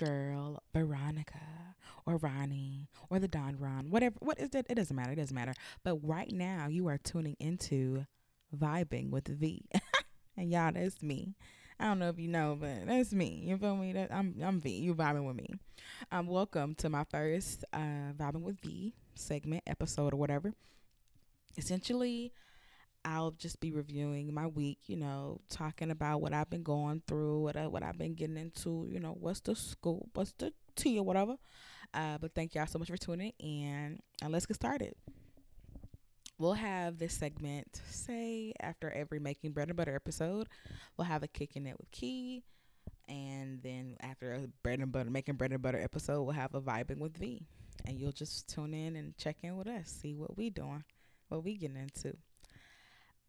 girl, Veronica, or Ronnie, or the Don Ron, whatever. What is it? It doesn't matter. It doesn't matter. But right now, you are tuning into Vibing with V. and y'all, that's me. I don't know if you know, but that's me. You feel me? That, I'm I'm V. You vibing with me. Um, welcome to my first uh, Vibing with V segment, episode, or whatever. Essentially, I'll just be reviewing my week, you know, talking about what I've been going through, what I, what I've been getting into, you know, what's the scoop, what's the tea or whatever. Uh, but thank y'all so much for tuning in, and let's get started. We'll have this segment, say after every making bread and butter episode, we'll have a kicking it with Key, and then after a bread and butter making bread and butter episode, we'll have a vibing with V, and you'll just tune in and check in with us, see what we doing, what we getting into.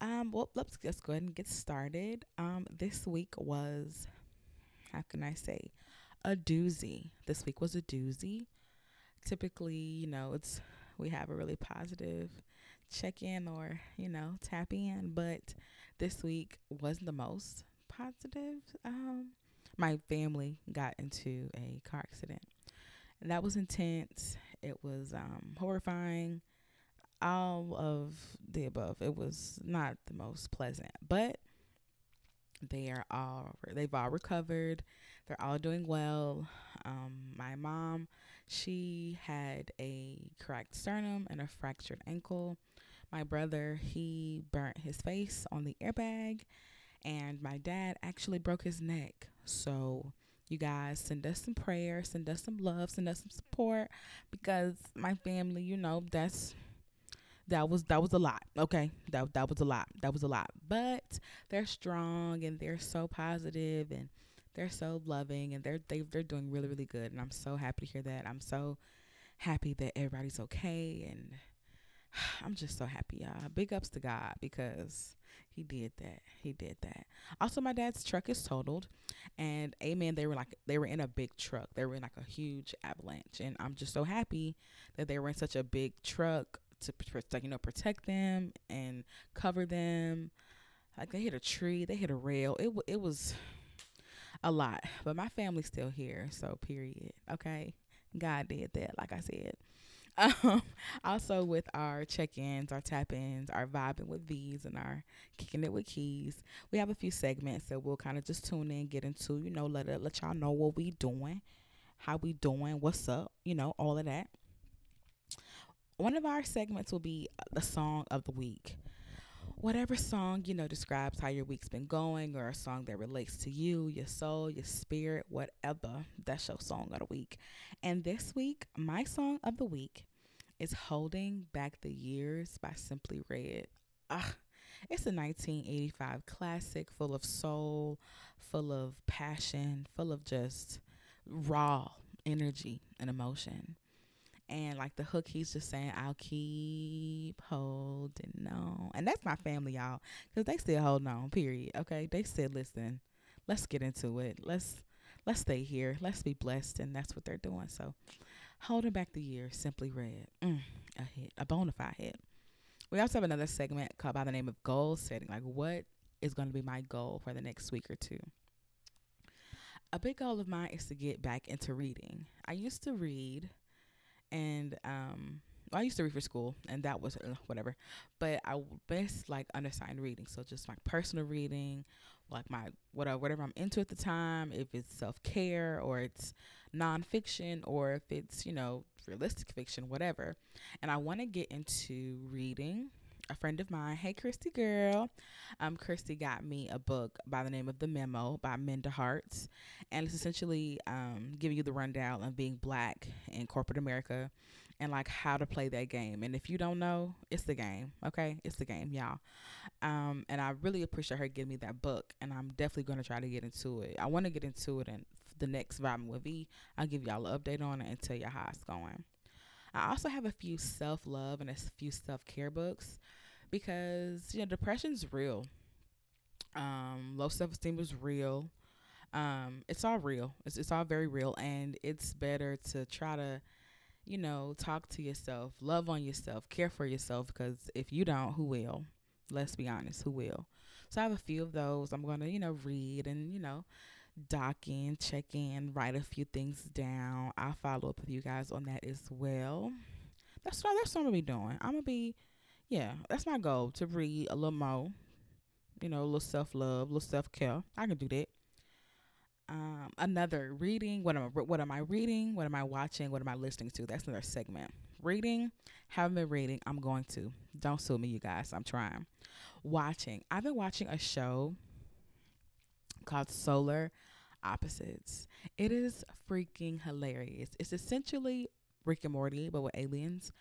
Um, well, let's just go ahead and get started. Um, this week was, how can I say, a doozy. This week was a doozy. Typically, you know, it's we have a really positive check in or you know tap in, but this week wasn't the most positive. Um, my family got into a car accident, and that was intense. It was um horrifying all of the above. It was not the most pleasant, but they are all they've all recovered. They're all doing well. Um, my mom, she had a cracked sternum and a fractured ankle. My brother, he burnt his face on the airbag, and my dad actually broke his neck. So you guys send us some prayer, send us some love, send us some support because my family, you know, that's that was that was a lot. Okay, that that was a lot. That was a lot. But they're strong and they're so positive and they're so loving and they're they, they're doing really really good. And I'm so happy to hear that. I'm so happy that everybody's okay and I'm just so happy, y'all. Big ups to God because he did that. He did that. Also, my dad's truck is totaled, and amen. They were like they were in a big truck. They were in like a huge avalanche, and I'm just so happy that they were in such a big truck to protect, you know, protect them and cover them. Like they hit a tree, they hit a rail. It it was a lot, but my family's still here. So period. Okay, God did that. Like I said. Um, also with our check-ins, our tap-ins, our vibing with V's, and our kicking it with keys, we have a few segments that we'll kind of just tune in, get into. You know, let it, let y'all know what we doing, how we doing, what's up. You know, all of that one of our segments will be the song of the week. Whatever song, you know, describes how your week's been going or a song that relates to you, your soul, your spirit, whatever. That's your song of the week. And this week, my song of the week is Holding Back the Years by Simply Red. Ah, it's a 1985 classic full of soul, full of passion, full of just raw energy and emotion and like the hook he's just saying i'll keep holding on. And that's my family y'all because they still holding on period okay? They still listen let's get into it. Let's let's stay here. Let's be blessed. And that's what they're doing. So holding back the year simply red mm, a hit a bona fide hit. We also have another segment called by the name of goal setting like what is going to be my goal for the next week or two. A big goal of mine is to get back into reading. I used to read and um I used to read for school, and that was uh, whatever. But I best like unassigned reading, so just my personal reading, like my whatever whatever I'm into at the time. If it's self care or it's nonfiction, or if it's you know realistic fiction, whatever. And I want to get into reading a friend of mine. Hey, Christy girl. Um, Christy got me a book by the name of The Memo by Minda Harts. And it's essentially um, giving you the rundown of being black in corporate America and like how to play that game. And if you don't know, it's the game. Okay. It's the game, y'all. Um, and I really appreciate her giving me that book. And I'm definitely going to try to get into it. I want to get into it in the next Vibing with V. I'll give y'all an update on it and tell you how it's going. I also have a few self love and a few self care books because you know depression's real. Um, low self esteem is real. Um, it's all real. It's it's all very real, and it's better to try to, you know, talk to yourself, love on yourself, care for yourself. Because if you don't, who will? Let's be honest, who will? So I have a few of those. I'm gonna, you know, read and you know, dock in, check in, write a few things down. I'll follow up with you guys on that as well. That's what that's what I'm gonna be doing. I'm gonna be, yeah, that's my goal to read a little more. You know, a little self love, a little self care. I can do that. Um, another reading. What am I? What am I reading? What am I watching? What am I listening to? That's another segment. Reading. Haven't been reading. I'm going to. Don't sue me, you guys. I'm trying. Watching. I've been watching a show called Solar Opposites. It is freaking hilarious. It's essentially Rick and Morty, but with aliens.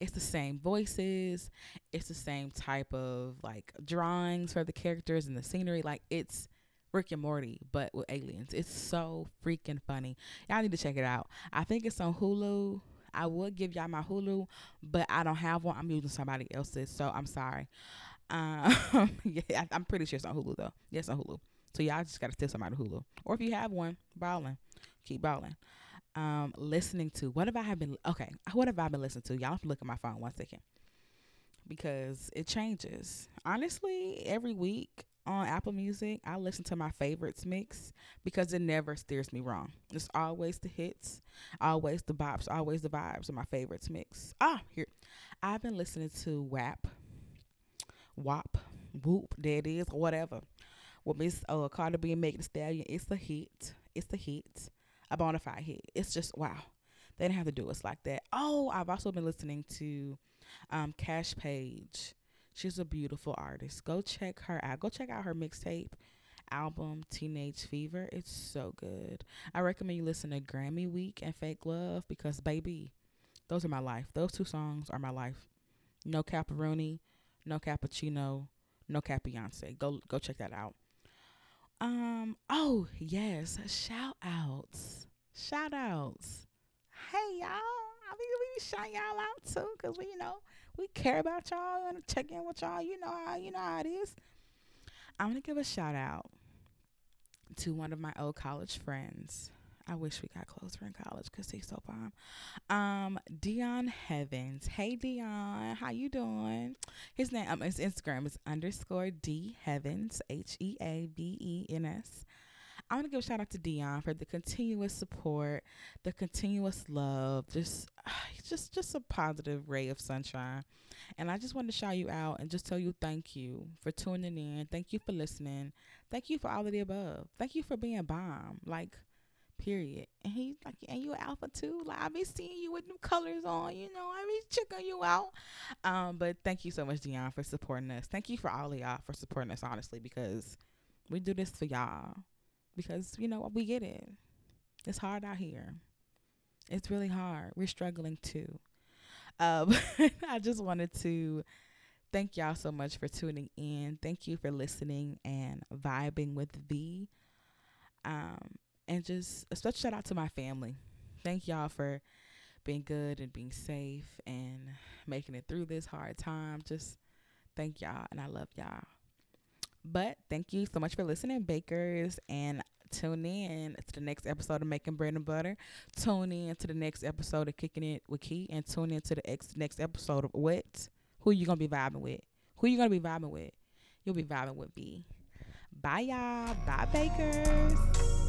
It's the same voices. It's the same type of like drawings for the characters and the scenery. Like it's Rick and Morty, but with aliens. It's so freaking funny. Y'all need to check it out. I think it's on Hulu. I would give y'all my Hulu, but I don't have one. I'm using somebody else's, so I'm sorry. Um, yeah, I'm pretty sure it's on Hulu though. Yes, on Hulu. So y'all just gotta steal somebody Hulu, or if you have one, balling, keep balling. Um, listening to what have I been? Okay, what have I been listening to? Y'all have to look at my phone one second because it changes. Honestly, every week on Apple Music, I listen to my favorites mix because it never steers me wrong. It's always the hits, always the bops, always the vibes of my favorites mix. Ah, here. I've been listening to WAP, WAP, Whoop, it is, whatever. With Miss uh, Cardi B and Megan Stallion, it's a hit. It's a hit. A bona fide hit. It's just wow. They didn't have to do us like that. Oh, I've also been listening to um, Cash Page She's a beautiful artist. Go check her out. Go check out her mixtape album Teenage Fever. It's so good. I recommend you listen to Grammy Week and Fake Love because baby, those are my life. Those two songs are my life. No Caparoni, no Cappuccino, no Cap Beyonce. Go go check that out. Um oh yes, shout outs. Shout outs. Hey y'all. I mean we shout y'all out too, cause we you know we care about y'all and check in with y'all. You know how you know how it is. I'm gonna give a shout out to one of my old college friends. I wish we got closer in college because he's so bomb. Um, Dion Heavens. Hey Dion, how you doing? His name, um, his Instagram is underscore D Heavens, H E A V E N S. I want to give a shout out to Dion for the continuous support, the continuous love, just just just a positive ray of sunshine. And I just want to shout you out and just tell you thank you for tuning in. Thank you for listening. Thank you for all of the above. Thank you for being bomb. Like period. And he like, and you alpha too. Like I be seeing you with new colors on, you know. I be checking you out. Um, but thank you so much, Dion, for supporting us. Thank you for all of y'all for supporting us, honestly, because we do this for y'all because you know we get it. It's hard out here. It's really hard. We're struggling too. Um, I just wanted to thank y'all so much for tuning in. Thank you for listening and vibing with V. Um, and just a special shout out to my family. Thank y'all for being good and being safe and making it through this hard time. Just thank y'all and I love y'all. But thank you so much for listening, bakers, and tune in to the next episode of Making Bread and Butter. Tune in to the next episode of Kicking It with Key, and tune in to the ex- next episode of What? Who you gonna be vibing with? Who you gonna be vibing with? You'll be vibing with V. Bye y'all. Bye bakers.